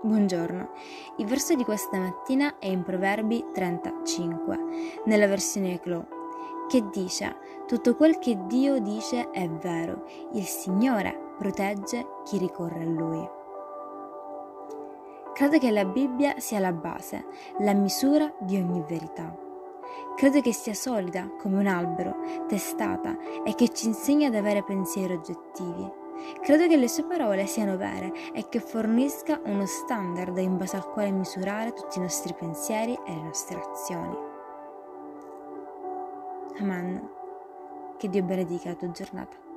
Buongiorno, il verso di questa mattina è in Proverbi 35, nella versione Eclo, che dice: Tutto quel che Dio dice è vero, il Signore protegge chi ricorre a Lui. Credo che la Bibbia sia la base, la misura di ogni verità. Credo che sia solida come un albero, testata e che ci insegna ad avere pensieri oggettivi Credo che le sue parole siano vere e che fornisca uno standard in base al quale misurare tutti i nostri pensieri e le nostre azioni. Amen. Che Dio benedica la tua giornata.